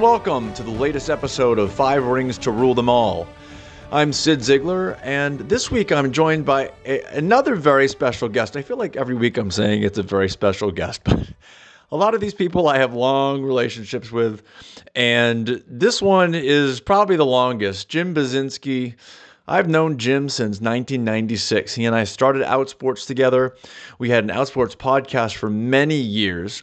and welcome to the latest episode of Five Rings to Rule Them All. I'm Cyd Zeigler, and this week I'm joined by a, another very special guest. I feel like every week I'm saying it's a very special guest, but a lot of these people I have long relationships with, and this one is probably the longest. Jim Buzinski. I've known Jim since 1996. He and I started Outsports together. We had an Outsports podcast for many years.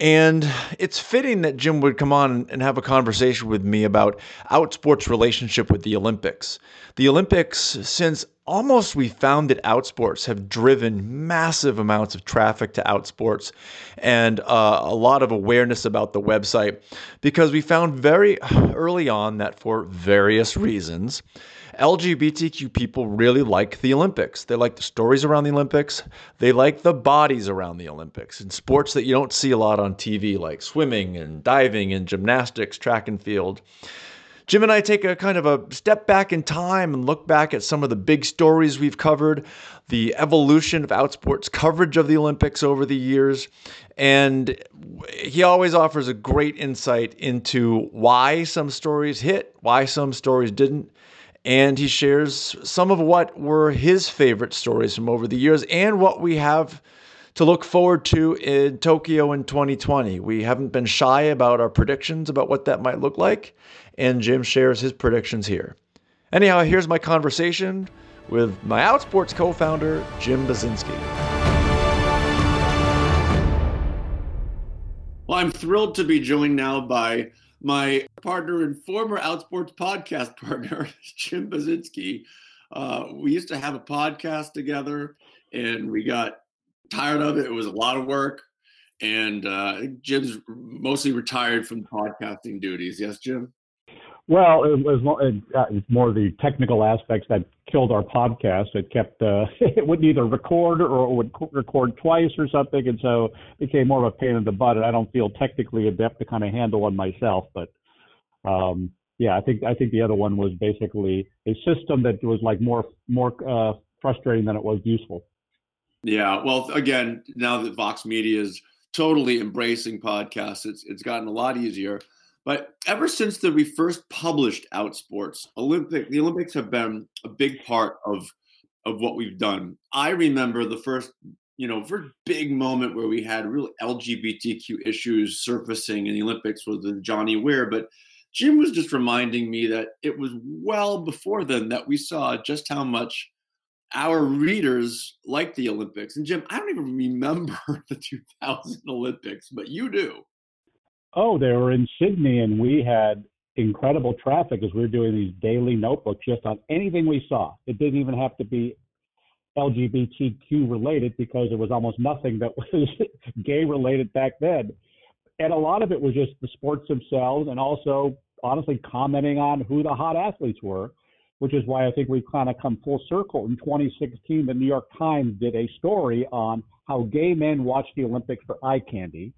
And it's fitting that Jim would come on and have a conversation with me about Outsports' relationship with the Olympics. The Olympics, since almost we founded Outsports, have driven massive amounts of traffic to Outsports and uh, a lot of awareness about the website because we found very early on that for various reasons, LGBTQ people really like the Olympics. They like the stories around the Olympics. They like the bodies around the Olympics and sports that you don't see a lot on TV, like swimming and diving and gymnastics, track and field. Jim and I take a kind of a step back in time and look back at some of the big stories we've covered, the evolution of Outsports coverage of the Olympics over the years. And he always offers a great insight into why some stories hit, why some stories didn't, and he shares some of what were his favorite stories from over the years and what we have to look forward to in Tokyo in 2020. We haven't been shy about our predictions about what that might look like, and Jim shares his predictions here. Anyhow, here's my conversation with my Outsports co founder, Jim Buzinski. Well, I'm thrilled to be joined now by my partner and former Outsports podcast partner, Jim Buzinski. Uh, we used to have a podcast together and we got tired of it. It was a lot of work. And uh, Jim's mostly retired from podcasting duties. Yes, Jim? Well, it was uh, more the technical aspects that killed our podcast. It kept uh, it wouldn't either record or it would record twice or something, and so it became more of a pain in the butt. And I don't feel technically adept to kind of handle one myself, but um, yeah, I think I think the other one was basically a system that was like more more uh, frustrating than it was useful. Yeah, well, again, now that Vox Media is totally embracing podcasts, it's it's gotten a lot easier. But ever since the, we first published Outsports, Olympic the Olympics have been a big part of of what we've done. I remember the first, you know, first big moment where we had real LGBTQ issues surfacing in the Olympics was the Johnny Weir. But Jim was just reminding me that it was well before then that we saw just how much our readers like the Olympics. And Jim, I don't even remember the 2000 Olympics, but you do. Oh, they were in Sydney, and we had incredible traffic as we were doing these daily notebooks just on anything we saw. It didn't even have to be LGBTQ related because there was almost nothing that was gay related back then. And a lot of it was just the sports themselves and also honestly commenting on who the hot athletes were, which is why I think we've kind of come full circle. In 2016, the New York Times did a story on how gay men watch the Olympics for eye candy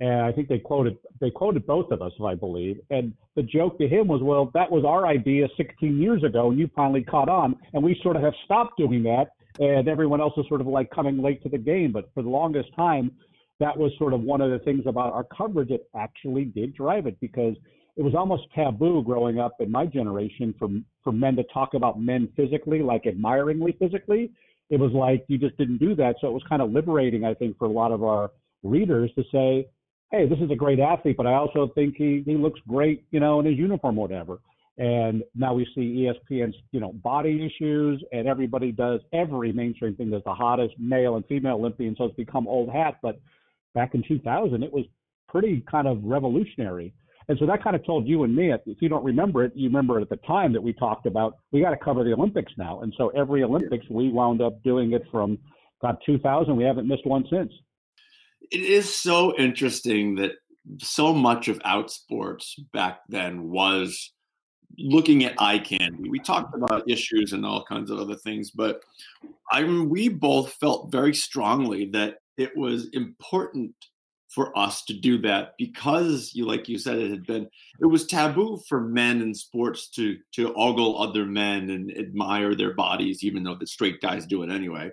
and I think they quoted they quoted both of us, I believe. And the joke to him was, "Well, that was our idea 16 years ago, and you finally caught on, and we sort of have stopped doing that, and everyone else is sort of like coming late to the game." But for the longest time, that was sort of one of the things about our coverage that actually did drive it because it was almost taboo growing up in my generation for for men to talk about men physically, like admiringly physically. It was like you just didn't do that, so it was kind of liberating, I think, for a lot of our readers to say, hey, this is a great athlete, but I also think he, he looks great, you know, in his uniform or whatever. And now we see ESPN's, you know, body issues, and everybody does every mainstream thing. that's the hottest male and female Olympian, so it's become old hat. But back in 2000, it was pretty kind of revolutionary. And so that kind of told you and me, if you don't remember it, you remember it at the time that we talked about we got to cover the Olympics now. And so every Olympics, we wound up doing it from about 2000. We haven't missed one since it is so interesting that so much of outsports back then was looking at eye candy. We talked about issues and all kinds of other things, but I mean, we both felt very strongly that it was important for us to do that because you like you said it had been it was taboo for men in sports to to ogle other men and admire their bodies even though the straight guys do it anyway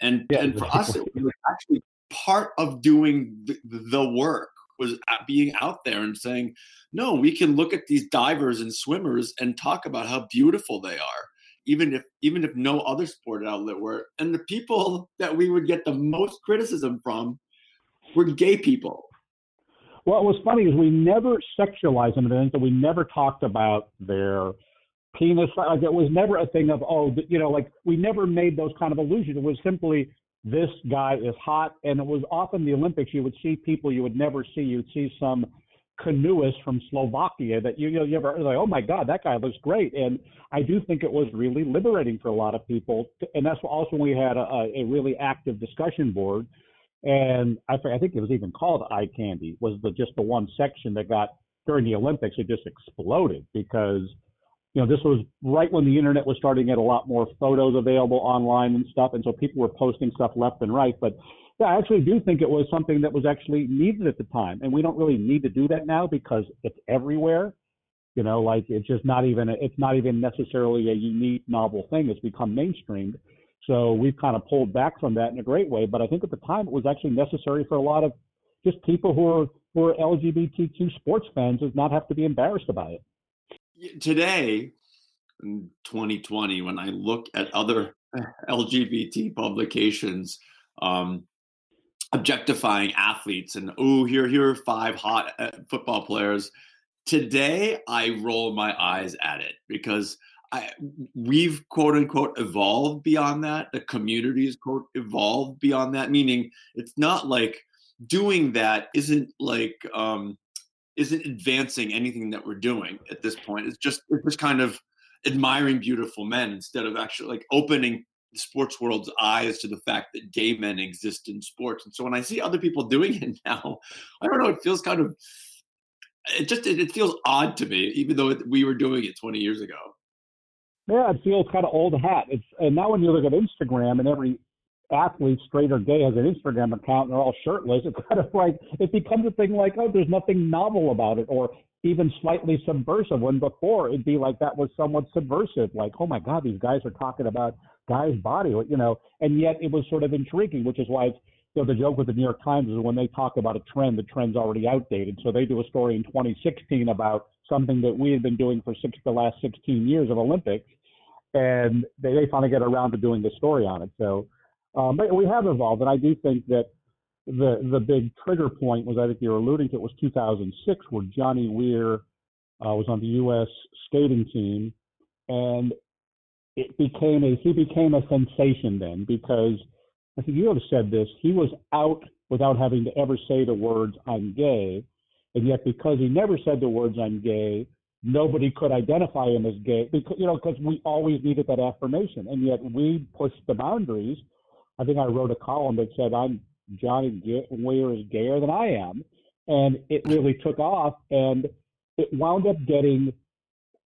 and yeah, and for us it was actually part of doing the, work was being out there and saying, no, we can look at these divers and swimmers and talk about how beautiful they are, even if even if no other sport outlet were. And the people that we would get the most criticism from were gay people. What was funny is we never sexualized them, and we never talked about their penis. Like it was never a thing of oh, you know, like we never made those kind of allusions. It was simply this guy is hot, and it was often the Olympics. You would see people you would never see. You'd see some canoeist from Slovakia that you, you, know, you ever like, oh my God, that guy looks great. And I do think it was really liberating for a lot of people. And that's also when we had a, a really active discussion board. And I, I think it was even called Eye Candy, was the just the one section that got during the Olympics, it just exploded because you know, this was right when the internet was starting to get a lot more photos available online and stuff. And so people were posting stuff left and right. But yeah, I actually do think it was something that was actually needed at the time. And we don't really need to do that now because it's everywhere. You know, like it's just not even, it's not even necessarily a unique novel thing. It's become mainstreamed. So we've kind of pulled back from that in a great way. But I think at the time it was actually necessary for a lot of just people who are, who are LGBTQ sports fans does not have to be embarrassed about it today in 2020 when i look at other lgbt publications um, objectifying athletes and oh here here are five hot uh, football players today i roll my eyes at it because I, we've quote unquote evolved beyond that. The community is quote evolved beyond that meaning it's not like doing that isn't like um, isn't advancing anything that we're doing at this point. It's just it's just kind of admiring beautiful men instead of actually like opening the sports world's eyes to the fact that gay men exist in sports. And so when I see other people doing it now, I don't know, it feels kind of it just it, it feels odd to me, even though it, we were doing it 20 years ago. Yeah, it feels kind of old hat. It's and now when you look at Instagram and every athlete, straight or gay, has an Instagram account and they're all shirtless, it's kind of like it becomes a thing like, oh, there's nothing novel about it, or even slightly subversive. When before it'd be like that was somewhat subversive, like, oh my God, these guys are talking about guy's body, you know, and yet it was sort of intriguing, which is why it's, you know, the joke with the New York Times is when they talk about a trend, the trend's already outdated. So they do a story in 2016 about something that we had been doing for six, the last 16 years of Olympics, and they, they finally get around to doing the story on it. So um, but we have evolved, and I do think that the the big trigger point was I think you're alluding to it was 2006 where Johnny Weir uh, was on the U.S. skating team, and it became a he became a sensation then because I think you have said this he was out without having to ever say the words I'm gay, and yet because he never said the words I'm gay, nobody could identify him as gay because you know because we always needed that affirmation, and yet we pushed the boundaries I think I wrote a column that said I'm Johnny Weir is gayer than I am, and it really took off, and it wound up getting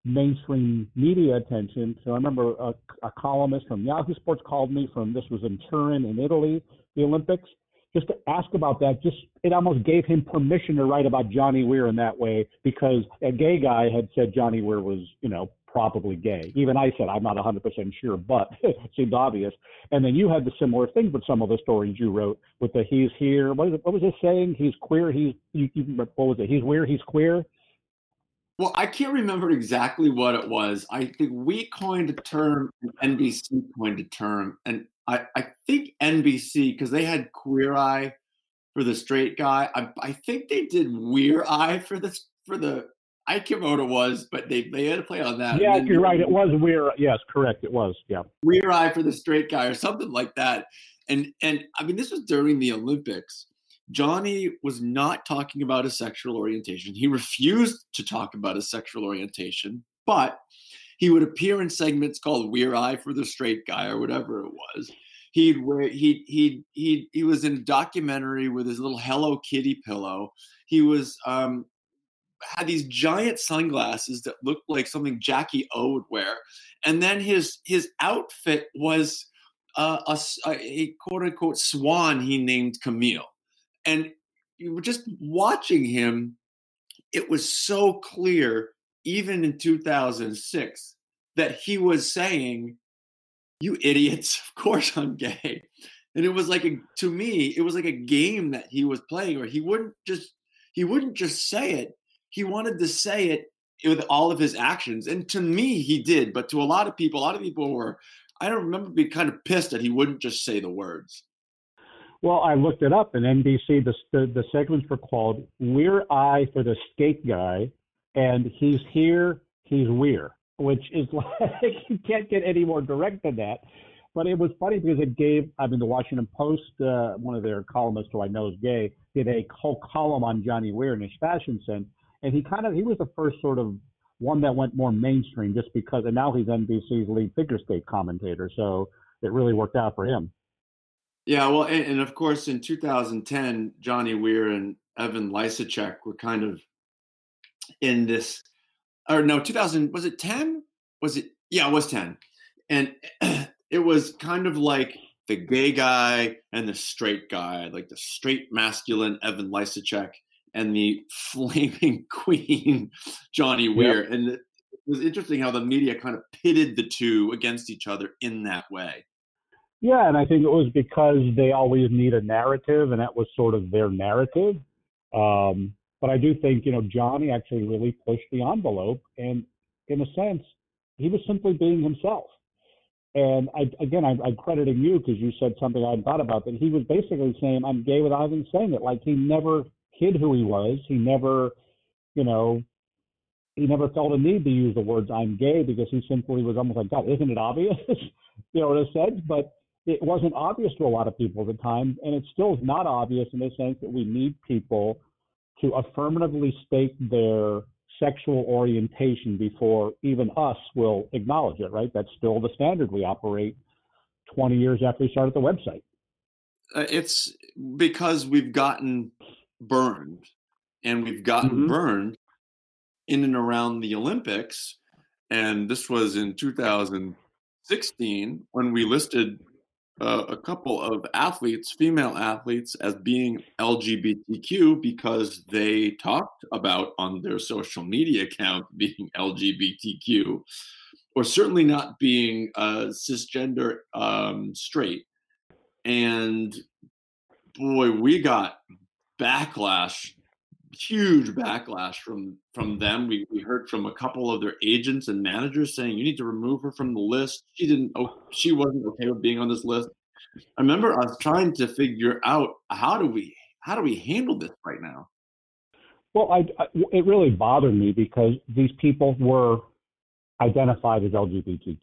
mainstream media attention. So I remember a, a columnist from Yahoo Sports called me from this was in Turin in Italy, the Olympics, just to ask about that. Just it almost gave him permission to write about Johnny Weir in that way because a gay guy had said Johnny Weir was, you know, probably gay. Even I said I'm not 100% sure, but it seemed obvious. And then you had the similar thing with some of the stories you wrote with the he's here. What, it, what was this saying? He's queer. He's you, you, what was it? He's weird. He's queer. Well, I can't remember exactly what it was. I think we coined a term, NBC coined a term, and I, I think NBC because they had Queer Eye for the straight guy. I, I think they did weird Eye for the for the I can't remember what it was, but they they had to play on that. Yeah, you're right. It was Weir. Yes, correct. It was. Yeah. Weir Eye for the straight guy or something like that. And and I mean, this was during the Olympics. Johnny was not talking about his sexual orientation. He refused to talk about his sexual orientation, but he would appear in segments called Weir Eye for the Straight Guy or whatever it was. He'd wear he he he he was in a documentary with his little Hello Kitty pillow. He was um, had these giant sunglasses that looked like something Jackie O would wear, and then his his outfit was uh, a, a quote unquote swan he named Camille, and you were just watching him. It was so clear, even in 2006, that he was saying, "You idiots! Of course I'm gay." And it was like a to me, it was like a game that he was playing, where he wouldn't just he wouldn't just say it, he wanted to say it with all of his actions. And to me, he did. But to a lot of people, a lot of people were, I don't remember being kind of pissed that he wouldn't just say the words. Well, I looked it up, and NBC the the, the segments were called "We're I for the Skate Guy," and he's here, he's we're, which is like you can't get any more direct than that. But it was funny because it gave, I mean, the Washington Post, uh, one of their columnists who I know is gay, did a whole column on Johnny Weir and his fashion sense, and he kind of he was the first sort of one that went more mainstream just because, and now he's NBC's lead figure skate commentator, so it really worked out for him. Yeah, well, and, and, of course, in 2010, Johnny Weir and Evan Lysacek were kind of in this, or no, 2000 was it 10? Was it? Yeah, it was 10, and it was kind of like the gay guy and the straight guy, like the straight masculine Evan Lysacek and the flaming queen Johnny Weir, yep. and it was interesting how the media kind of pitted the two against each other in that way. Yeah, and I think it was because they always need a narrative, and that was sort of their narrative. Um, but I do think, you know, Johnny actually really pushed the envelope, and in a sense, he was simply being himself. And I, again, I, I'm crediting you because you said something I hadn't thought about that. He was basically saying, "I'm gay" without even saying it. Like he never hid who he was. He never, you know, he never felt a need to use the words "I'm gay" because he simply was almost like, "God, isn't it obvious?" you know, in a. But it wasn't obvious to a lot of people at the time, and it still is not obvious in the sense that we need people to affirmatively state their sexual orientation before even us will acknowledge it, right? That's still the standard we operate 20 years after we started the website. Uh, it's because we've gotten burned and we've gotten mm-hmm. burned in and around the Olympics. And this was in 2016 when we listed uh, a couple of athletes, female athletes, as being LGBTQ because they talked about on their social media account being LGBTQ, or certainly not being uh, cisgender um, straight. And boy, we got backlash huge backlash from from them. We, we heard from a couple of their agents and managers saying you need to remove her from the list. She didn't. Oh, she wasn't okay with being on this list. I remember us trying to figure out how do we how do we handle this right now. Well, I, I it really bothered me because these people were identified as LGBTQ.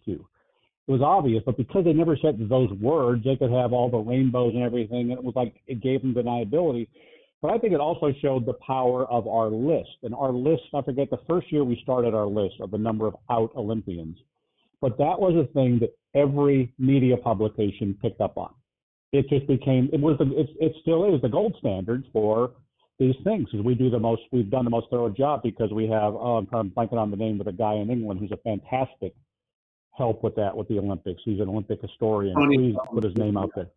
It was obvious, but because they never said those words, they could have all the rainbows and everything, and it was like it gave them deniability. But I think it also showed the power of our list. And our list, I forget the first year we started our list of the number of out Olympians. But that was a thing that every media publication picked up on. It just became, it was, it, it still is the gold standard for these things because we do the most, we've done the most thorough job because we have, oh, I'm blanking on the name of a guy in England who's a fantastic help with that with the Olympics. He's an Olympic historian. Tony. Please put his name out there.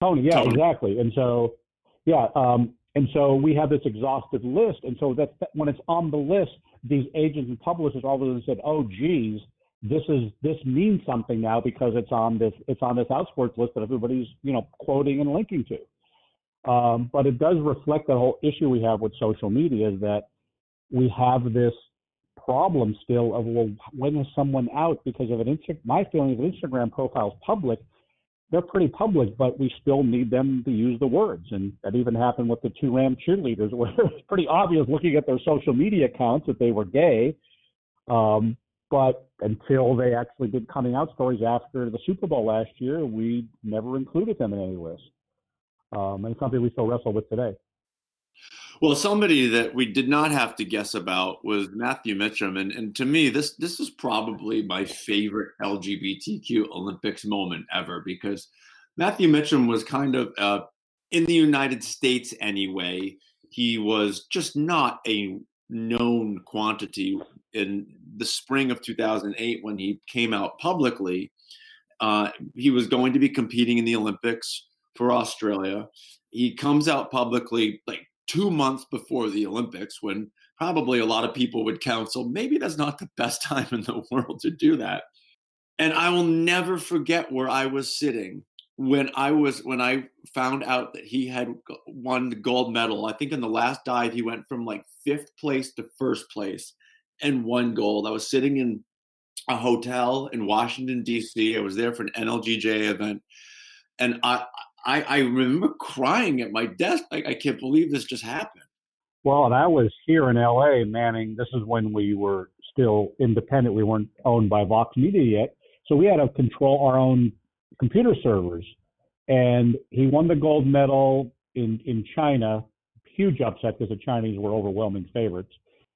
Tony, yeah, Tony. exactly. And so yeah, um, and so we have this exhaustive list, and so that when it's on the list, these agents and publishers all of a sudden said, "Oh, geez, this is this means something now because it's on this it's on this outsports list that everybody's you know quoting and linking to." Um, but it does reflect the whole issue we have with social media is that we have this problem still of well, when is someone out because of an Insta- my feeling is that Instagram profile is public they're pretty public, but we still need them to use the words. And that even happened with the two Ram cheerleaders, where it was pretty obvious looking at their social media accounts that they were gay. Um, but until they actually did coming out stories after the Super Bowl last year, we never included them in any list. Um, and it's something we still wrestle with today. Well, somebody that we did not have to guess about was Matthew Mitcham, and, and to me, this this is probably my favorite LGBTQ Olympics moment ever because Matthew Mitcham was kind of uh, in the United States anyway. He was just not a known quantity in the spring of 2008 when he came out publicly. Uh, he was going to be competing in the Olympics for Australia. He comes out publicly like two months before the Olympics when probably a lot of people would counsel maybe that's not the best time in the world to do that. And I will never forget where I was sitting when I was when I found out that he had won the gold medal, I think in the last dive he went from like fifth place to first place and won gold. I was sitting in a hotel in Washington D.C. I was there for an NLGJ event, and I I, I remember crying at my desk. I can't believe this just happened. Well, and I was here in L.A. Manning. This is when we were still independent. We weren't owned by Vox Media yet, so we had to control our own computer servers. And he won the gold medal in in China. Huge upset because the Chinese were overwhelming favorites.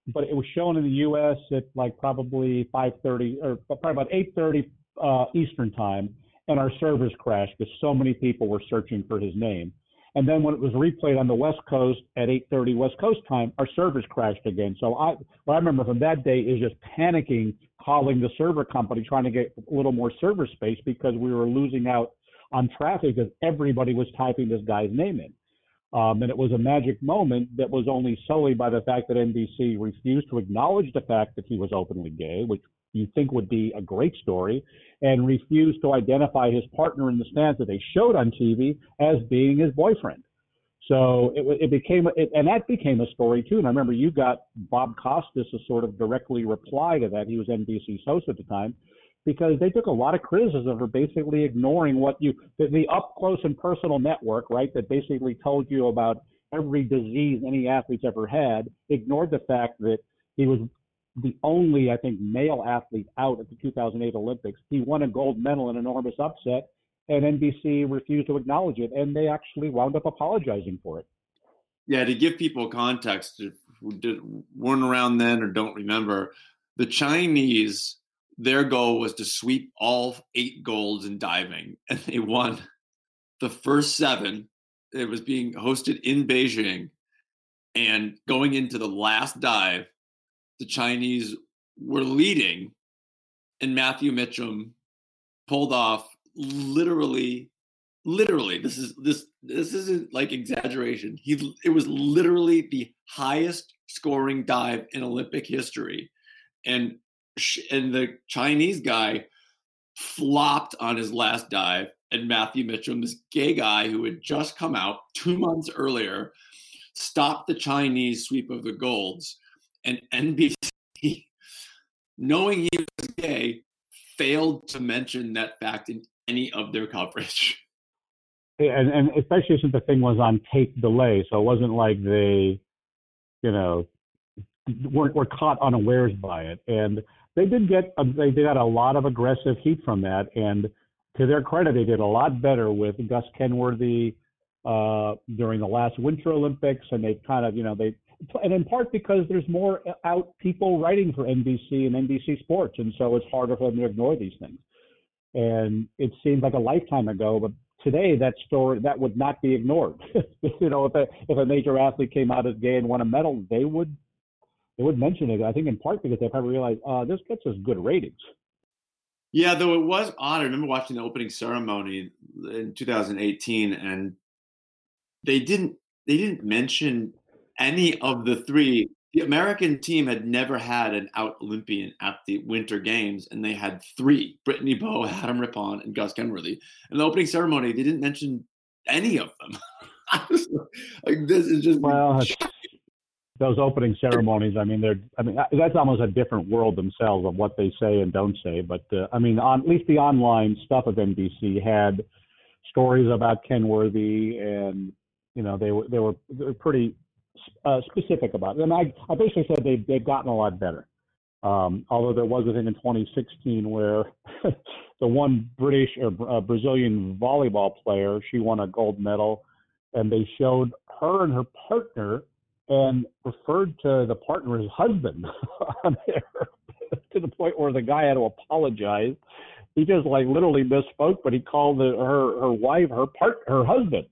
But it was shown in the U.S. at like probably 5:30 or probably about 8:30 uh, Eastern time, and our servers crashed because so many people were searching for his name. And then when it was replayed on the West Coast at 8:30 West Coast time, our servers crashed again. So I, what I remember from that day is just panicking, calling the server company, trying to get a little more server space because we were losing out on traffic because everybody was typing this guy's name in. Um, and it was a magic moment that was only sullied by the fact that NBC refused to acknowledge the fact that he was openly gay, which you think would be a great story, and refused to identify his partner in the stands that they showed on TV as being his boyfriend. So it, it became, it, and that became a story too. And I remember you got Bob Costas to sort of directly reply to that. He was NBC's host at the time because they took a lot of criticism for basically ignoring what you, the, the up close and personal network, right, that basically told you about every disease any athlete's ever had, ignored the fact that he was the only, I think, male athlete out at the 2008 Olympics. He won a gold medal an enormous upset, and NBC refused to acknowledge it, and they actually wound up apologizing for it. Yeah, to give people context who weren't around then or don't remember, the Chinese, their goal was to sweep all eight golds in diving, and they won the first seven. It was being hosted in Beijing, and going into the last dive, the Chinese were leading, and Matthew Mitcham pulled off literally, literally. This is this this isn't like exaggeration. He it was literally the highest scoring dive in Olympic history, and and the Chinese guy flopped on his last dive, and Matthew Mitcham, this gay guy who had just come out two months earlier, stopped the Chinese sweep of the golds and NBC, knowing he was gay, failed to mention that fact in any of their coverage. And, and especially since the thing was on tape delay, so it wasn't like they, you know, weren't were caught unawares by it. And they did get they got a lot of aggressive heat from that. And to their credit, they did a lot better with Gus Kenworthy uh, during the last Winter Olympics, and they kind of, you know, they and in part because there's more out people writing for NBC and NBC Sports, and so it's harder for them to ignore these things. And it seems like a lifetime ago, but today that story that would not be ignored. you know, if a if a major athlete came out as gay and won a medal, they would they would mention it. I think in part because they probably realized uh, this gets us good ratings. Yeah, though it was odd. I remember watching the opening ceremony in 2018, and they didn't they didn't mention any of the three. The American team had never had an out Olympian at the Winter Games, and they had three: Brittany Bowe, Adam Rippon, and Gus Kenworthy. In the opening ceremony, they didn't mention any of them. like this is just well, those opening ceremonies. I mean, they're. I mean, that's almost a different world themselves of what they say and don't say. But uh, I mean, on, at least the online stuff of NBC had stories about Kenworthy, and you know, they were they were they were pretty uh, specific about it. And I, I basically said they've, they've gotten a lot better. Um, although there was a thing in 2016 where the one British or uh, Brazilian volleyball player, she won a gold medal, and they showed her and her partner and referred to the partner as husband on to the point where the guy had to apologize. He just like literally misspoke, but he called the, her her wife her part her husband.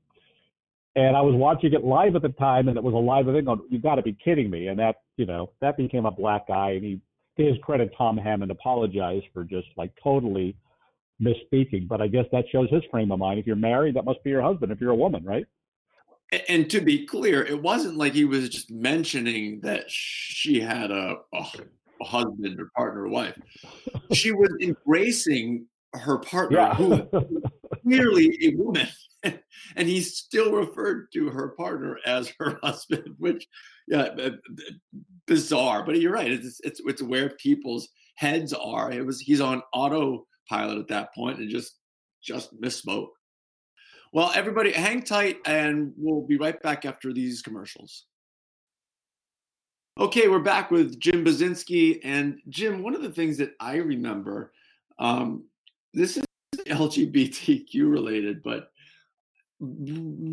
And I was watching it live at the time, and it was a live thing. Going, you got to be kidding me! And that, you know, that became a black eye. And he, to his credit, Tom Hammond apologized for just like totally misspeaking. But I guess that shows his frame of mind. If you're married, that must be your husband. If you're a woman, right? And to be clear, it wasn't like he was just mentioning that she had a, a, a husband or partner or wife. She was embracing her partner, yeah. who clearly a woman. and he still referred to her partner as her husband, which yeah, bizarre. But you're right; it's it's it's where people's heads are. It was he's on autopilot at that point and just just misspoke. Well, everybody, hang tight, and we'll be right back after these commercials. Okay, we're back with Jim Buzinski. And Jim, one of the things that I remember, um, this is LGBTQ related, but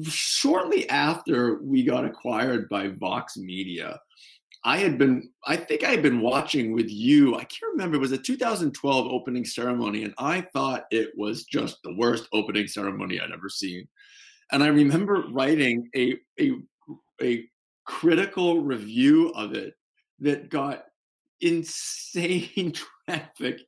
shortly after we got acquired by Vox Media, I had been, I think I had been watching with you. I can't remember. It was a 2012 opening ceremony, and I thought it was just the worst opening ceremony I'd ever seen. And I remember writing a a a critical review of it that got insane traffic,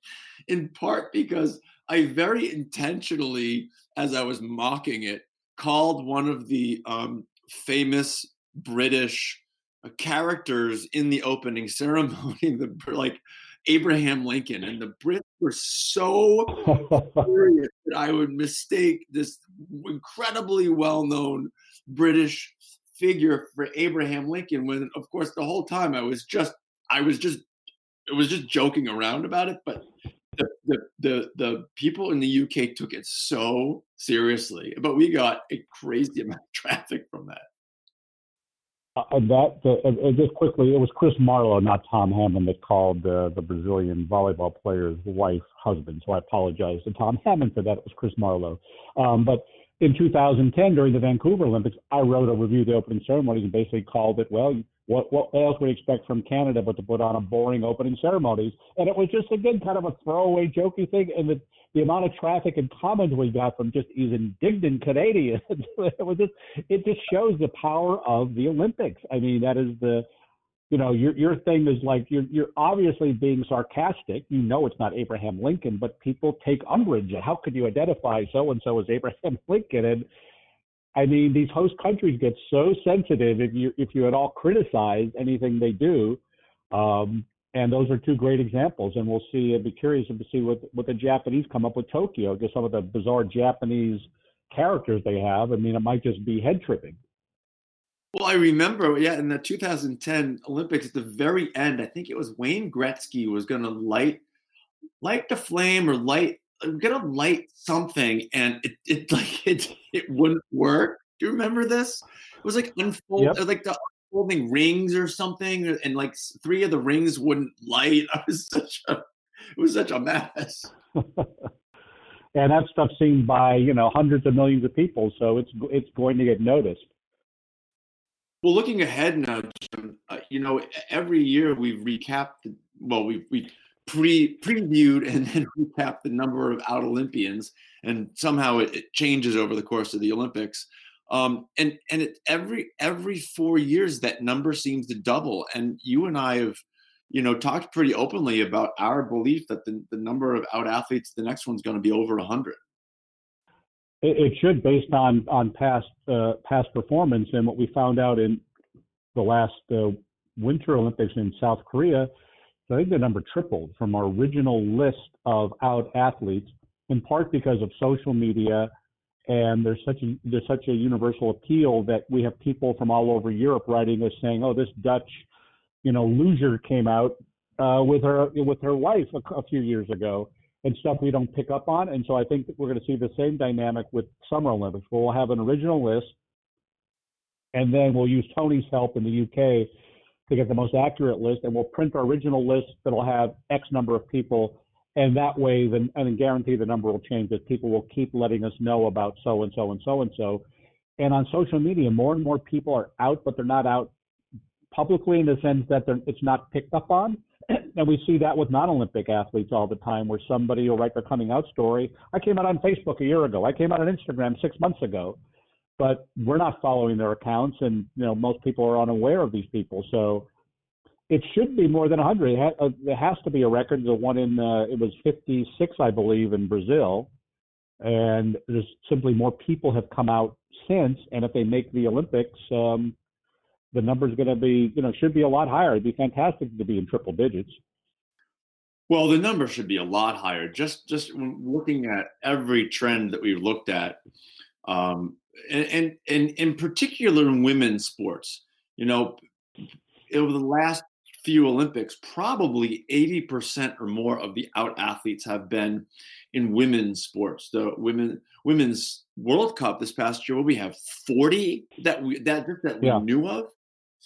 in part because I very intentionally, as I was mocking it, called one of the um, famous British uh, characters in the opening ceremony, the like Abraham Lincoln, and the Brits were so furious that I would mistake this incredibly well-known British figure for Abraham Lincoln. When, of course, the whole time I was just, I was just, it was just joking around about it, but the, the the the people in the UK took it so seriously, but we got a crazy amount of traffic from that. Uh, that uh, uh, just quickly, it was Chris Marlowe, not Tom Hammond, that called uh, the Brazilian volleyball player's wife husband. So I apologize to Tom Hammond for that. It was Chris Marlowe. Um, but in 2010, during the Vancouver Olympics, I wrote a review of the opening ceremonies and basically called it, well, what, what else would you expect from Canada but to put on a boring opening ceremonies? And it was just, again, kind of a throwaway, jokey thing. And the, the amount of traffic and comments we got from just these indignant Canadians, it was just, it just shows the power of the Olympics. I mean, that is the, you know, your your thing is like you're you're obviously being sarcastic. You know it's not Abraham Lincoln, but people take umbrage. How could you identify so and so as Abraham Lincoln? And I mean, these host countries get so sensitive if you if you at all criticize anything they do. Um, and those are two great examples. And we'll see. I'd be curious to see what what the Japanese come up with Tokyo. Just some of the bizarre Japanese characters they have. I mean, it might just be head tripping. Well, I remember, yeah, in the 2010 Olympics, at the very end, I think it was Wayne Gretzky was going to light light the flame or light gonna light something and it, it like it it wouldn't work. Do you remember this? It was like unfold yep. like the unfolding rings or something, and like three of the rings wouldn't light. I was such a it was such a mess. and that stuff's seen by you know hundreds of millions of people, so it's it's going to get noticed. Well, looking ahead now, Jim, uh, you know, every year we've recapped. The, well, we've we pre previewed and then recap the number of out Olympians, and somehow it, it, changes over the course of the Olympics. Um, and and it, every every four years that number seems to double. And you and I have, you know, talked pretty openly about our belief that the, the number of out athletes, the next one's going to be over hundred. It, it should, based on on past uh, past performance, and what we found out in the last uh, Winter Olympics in South Korea I think the number tripled from our original list of out athletes, in part because of social media, and there's such a there's such a universal appeal that we have people from all over Europe writing us saying, "Oh, this Dutch, you know, loser came out uh, with her with her wife a, a few years ago." and stuff we don't pick up on. And so I think that we're going to see the same dynamic with Summer Olympics. We'll have an original list, and then we'll use Tony's help in the UK to get the most accurate list, and we'll print our original list that'll have X number of people, and that way, then and guarantee the number will change. That people will keep letting us know about so and so and so and so. And on social media, more and more people are out, but they're not out publicly in the sense that it's not picked up on. And we see that with non-Olympic athletes all the time, where somebody will write their coming out story. I came out on Facebook a year ago. I came out on Instagram six months ago but we're not following their accounts, and you know most people are unaware of these people. So it should be more than 100. It uh, there has to be a record. The one in uh, it was 56, I believe, in Brazil, and there's simply more people have come out since. And if they make the Olympics, um, the number's going to be you know should be a lot higher. It'd be fantastic to be in triple digits. Well, the number should be a lot higher. Just just looking at every trend that we've looked at, um, and, and and in particular in women's sports, you know, over the last few Olympics, probably 80% or more of the out athletes have been in women's sports. The women women's World Cup this past year, we have 40 that we that that we yeah. knew of.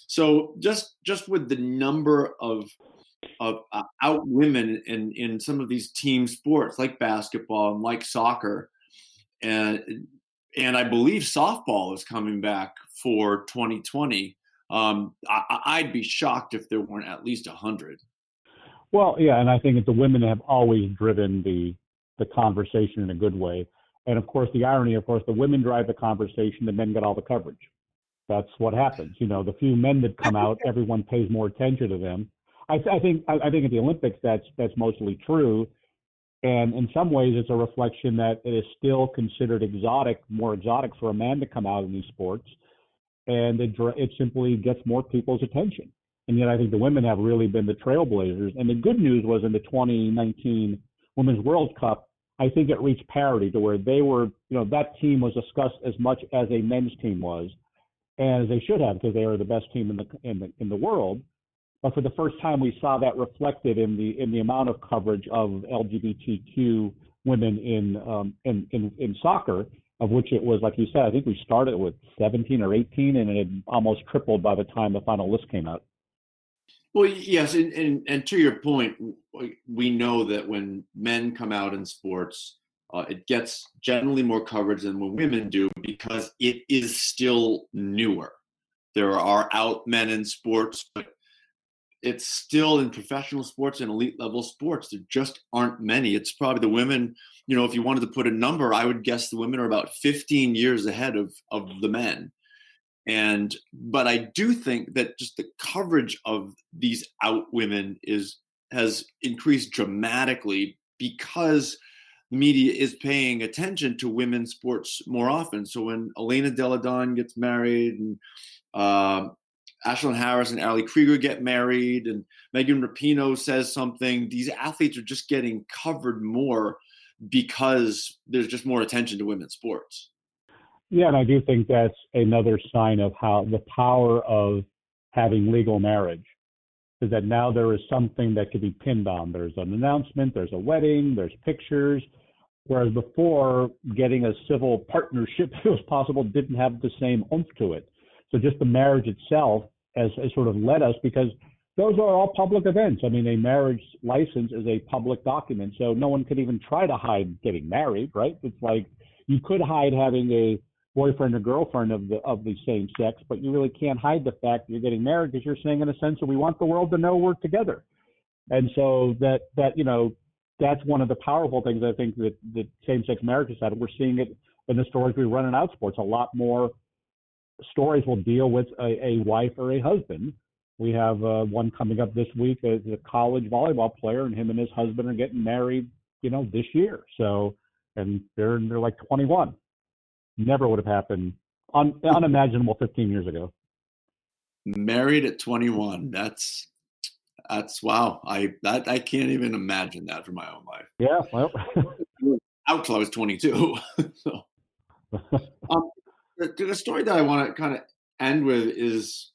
So just just with the number of of uh, out women in in some of these team sports like basketball and like soccer, and and I believe softball is coming back for 2020. Um, I, would be shocked if there weren't at least a hundred. Well, yeah, and I think that the women have always driven the the conversation in a good way. And of course, the irony, of course, the women drive the conversation, the men get all the coverage. That's what happens. You know, the few men that come out, everyone pays more attention to them. I, th- I think I, I think at the Olympics, that's that's mostly true. And in some ways, it's a reflection that it is still considered exotic, more exotic for a man to come out in these sports, and it it simply gets more people's attention. And yet, I think the women have really been the trailblazers. And the good news was in the 2019 Women's World Cup, I think it reached parity to where they were, you know, that team was discussed as much as a men's team was, as they should have because they are the best team in the in the in the world. But for the first time, we saw that reflected in the in the amount of coverage of LGBTQ women in um, in, in in soccer, of which it was like you said. I think we started with 17 or 18, and it had almost tripled by the time the final list came out. Well, yes, and, and, and to your point, we know that when men come out in sports, uh, it gets generally more coverage than when women do because it is still newer. There are out men in sports, but it's still in professional sports and elite level sports. There just aren't many. It's probably the women, you know, if you wanted to put a number, I would guess the women are about 15 years ahead of, of the men and but i do think that just the coverage of these out women is has increased dramatically because the media is paying attention to women's sports more often so when elena delle donne gets married and uh, Ashlyn Harris and Ali Krieger get married, and Megan Rapinoe says something. These athletes are just getting covered more because there's just more attention to women's sports. Yeah, and I do think that's another sign of how the power of having legal marriage is that now there is something that can be pinned on. There's an announcement, there's a wedding, there's pictures. Whereas before, getting a civil partnership, if it was possible, didn't have the same oomph to it. So just the marriage itself has, has sort of led us because those are all public events. I mean, a marriage license is a public document, so no one could even try to hide getting married, right? It's like you could hide having a boyfriend or girlfriend of the of the same sex, but you really can't hide the fact that you're getting married because you're saying in a sense that we want the world to know we're together. And so that that you know that's one of the powerful things I think that that same-sex marriage has had. We're seeing it in the stories we run in outsports. A lot more stories will deal with a, a wife or a husband. We have uh, one coming up this week as a college volleyball player, and him and his husband are getting married, you know, this year. So, and they're they're like 21 never would have happened, un, unimaginable 15 years ago. Married at 21. That's that's wow. I that I can't even imagine that for my own life. Yeah, well, out till I was 22. so, um, the, the, story that I want to kind of end with is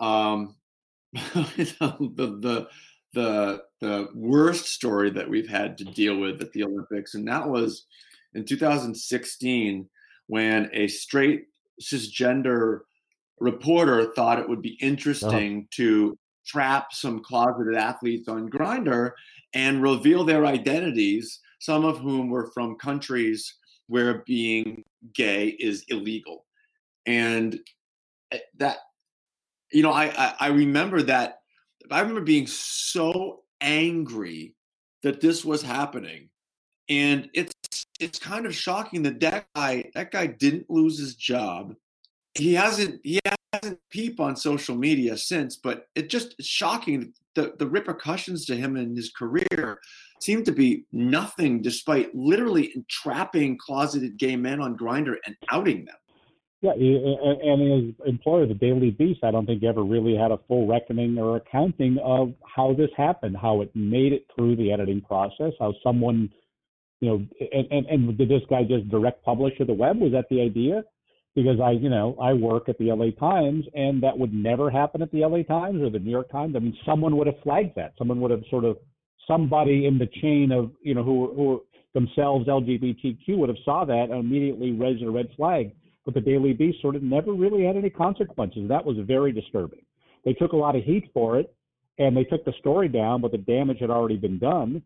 um, the, the the the worst story that we've had to deal with at the Olympics, and that was in 2016 when a straight cisgender reporter thought it would be uh-huh. interesting uh-huh. to trap some closeted athletes on Grindr and reveal their identities, some of whom were from countries where being gay is illegal. And eh, that, you know, I, I, I remember that. I remember being so angry that this was happening. And it's it's kind of shocking that that guy that guy didn't lose his job. He hasn't he hasn't peep on social media since, but it just it's shocking the the repercussions to him in his career seem to be nothing despite literally entrapping closeted gay men on Grindr and outing them. Yeah, and as employer the Daily Beast, I don't think ever really had a full reckoning or accounting of how this happened, how it made it through the editing process, how someone, you know, and, and, and did this guy just direct publish to the web? Was that the idea? Because I, you know, I work at the LA Times, and that would never happen at the LA Times or the New York Times. I mean, someone would have flagged that. Someone would have sort of somebody in the chain of, you know, who who themselves LGBTQ would have saw that and immediately raised a red flag but the Daily Beast sort of never really had any consequences. That was very disturbing. They took a lot of heat for it, and they took the story down, but the damage had already been done.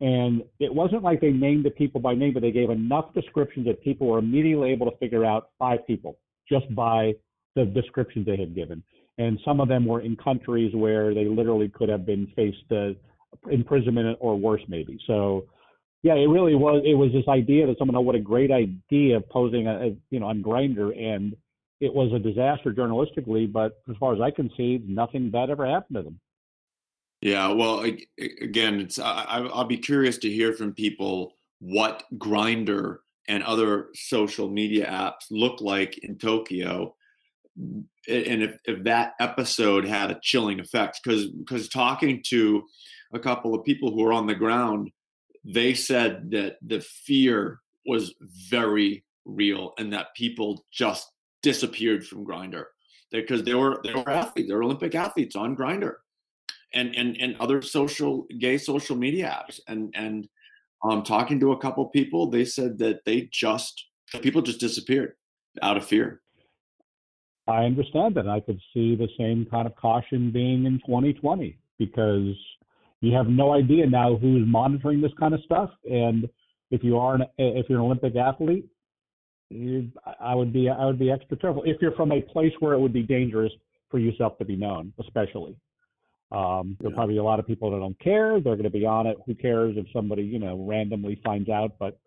And it wasn't like they named the people by name, but they gave enough descriptions that people were immediately able to figure out five people just by the descriptions they had given. And some of them were in countries where they literally could have been faced uh, imprisonment or worse, maybe. So yeah, it really was. It was this idea that someone, oh, what a great idea of posing, a, a, you know, on Grindr, and it was a disaster journalistically. But as far as I can see, nothing bad ever happened to them. Yeah, well, again, it's I, will be curious to hear from people what Grindr and other social media apps look like in Tokyo, and if, if that episode had a chilling effect. Because because talking to a couple of people who were on the ground they said that the fear was very real and that people just disappeared from Grindr because they were they were athletes, they were Olympic athletes on Grindr and and and other social gay social media apps. And and um, talking to a couple people, they said that they just people just disappeared out of fear. I understand that. I could see the same kind of caution being in 2020 because you have no idea now who's monitoring this kind of stuff. And if you are an, if you're an Olympic athlete, you, I would be I would be extra careful. If you're from a place where it would be dangerous for yourself to be known, especially. Um, there'll probably be a lot of people that don't care. They're going to be on it. Who cares if somebody you know randomly finds out? But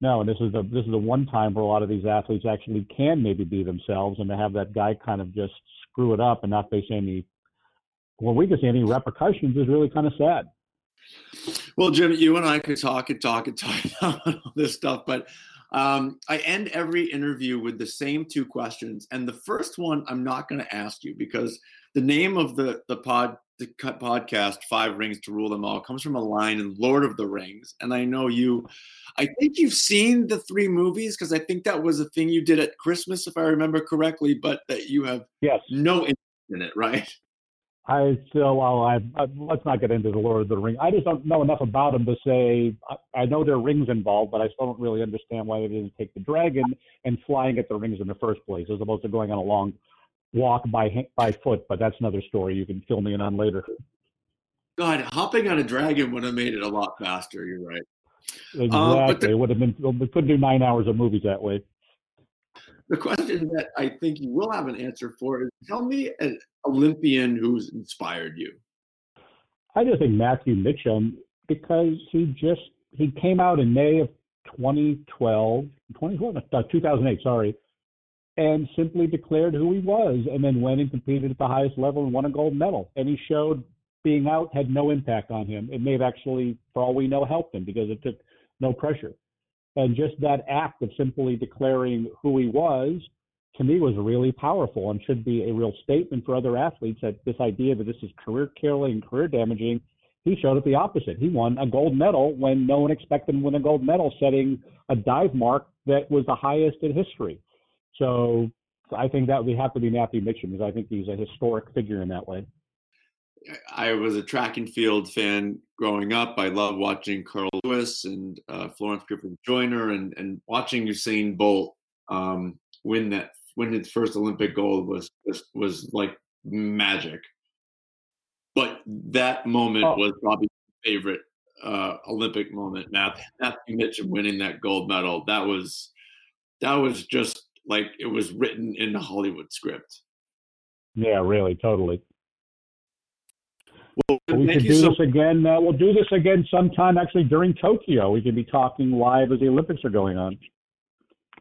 no, and this is the this is the one time where a lot of these athletes actually can maybe be themselves, and to have that guy kind of just screw it up and not face any well, we can see any repercussions is really kind of sad. Well, Jim, you and I could talk and talk and talk about all this stuff, but um, I end every interview with the same two questions. And the first one I'm not going to ask you because the name of the the pod the podcast Five Rings to Rule Them All comes from a line in Lord of the Rings, and I know you. I think you've seen the three movies because I think that was a thing you did at Christmas, if I remember correctly. But that you have yes. no interest in it, right? I still, well, I, I, let's not get into the Lord of the Ring. I just don't know enough about them to say. I, I know there are rings involved, but I still don't really understand why they didn't take the dragon and flying at the rings in the first place, as opposed to going on a long walk by by foot. But that's another story you can fill me in on later. God, hopping on a dragon would have made it a lot faster. You're right. Exactly. Um, the, it would have been. We couldn't do nine hours of movies that way the question that I think you will have an answer for is tell me an Olympian who's inspired you. I just think Matthew Mitcham because he just he came out in May of 2012, 2012, uh, 2008, sorry, and simply declared who he was, and then went and competed at the highest level and won a gold medal. And he showed being out had no impact on him. It may have actually, for all we know, helped him because it took no pressure. And just that act of simply declaring who he was, to me, was really powerful and should be a real statement for other athletes that this idea that this is career killing, career damaging. He showed it the opposite. He won a gold medal when no one expected him to win a gold medal, setting a dive mark that was the highest in history. So I think that would have to be Matthew Mitcham because I think he's a historic figure in that way. I was a track and field fan growing up. I love watching Carl Lewis and uh, Florence Griffith Joyner and, and watching Usain Bolt um, win that win his first Olympic gold was was, was like magic. But that moment oh. was probably my favorite uh, Olympic moment. Matthew, Matthew Mitcham winning that gold medal. That was that was just like it was written in the Hollywood script. Yeah, really, totally. Well, we could do so- this again. Uh, we'll do this again sometime actually during Tokyo. We could be talking live as the Olympics are going on.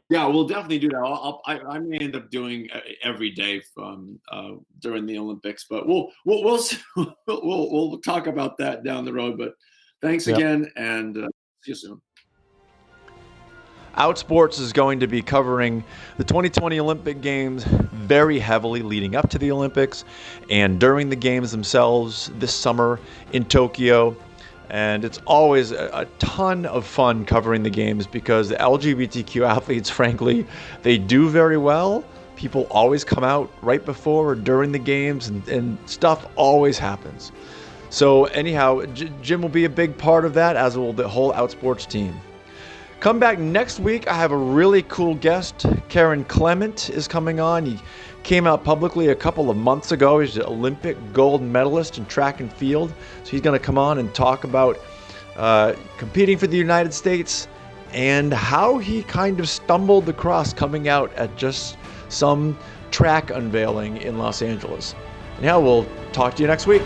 Yeah, we'll definitely do that. I'll, I, I may end up doing uh, every day from uh, during the Olympics, but we'll we'll we'll, we'll we'll talk about that down the road. But thanks yep. again, and uh, see you soon. Outsports is going to be covering the 2020 Olympic Games very heavily leading up to the Olympics and during the Games themselves this summer in Tokyo. And it's always a, ton of fun covering the games because the LGBTQ athletes, frankly, they do very well. People always come out right before or during the games, and, and stuff always happens. So, anyhow, J- Jim will be a big part of that, as will the whole Outsports team. Come back next week. I have a really cool guest. Kerron Clement is coming on. He came out publicly a couple of months ago. He's an Olympic gold medalist in track and field. So he's going to come on and talk about uh, competing for the United States and how he kind of stumbled across coming out at just some track unveiling in Los Angeles. Anyhow, we'll talk to you next week.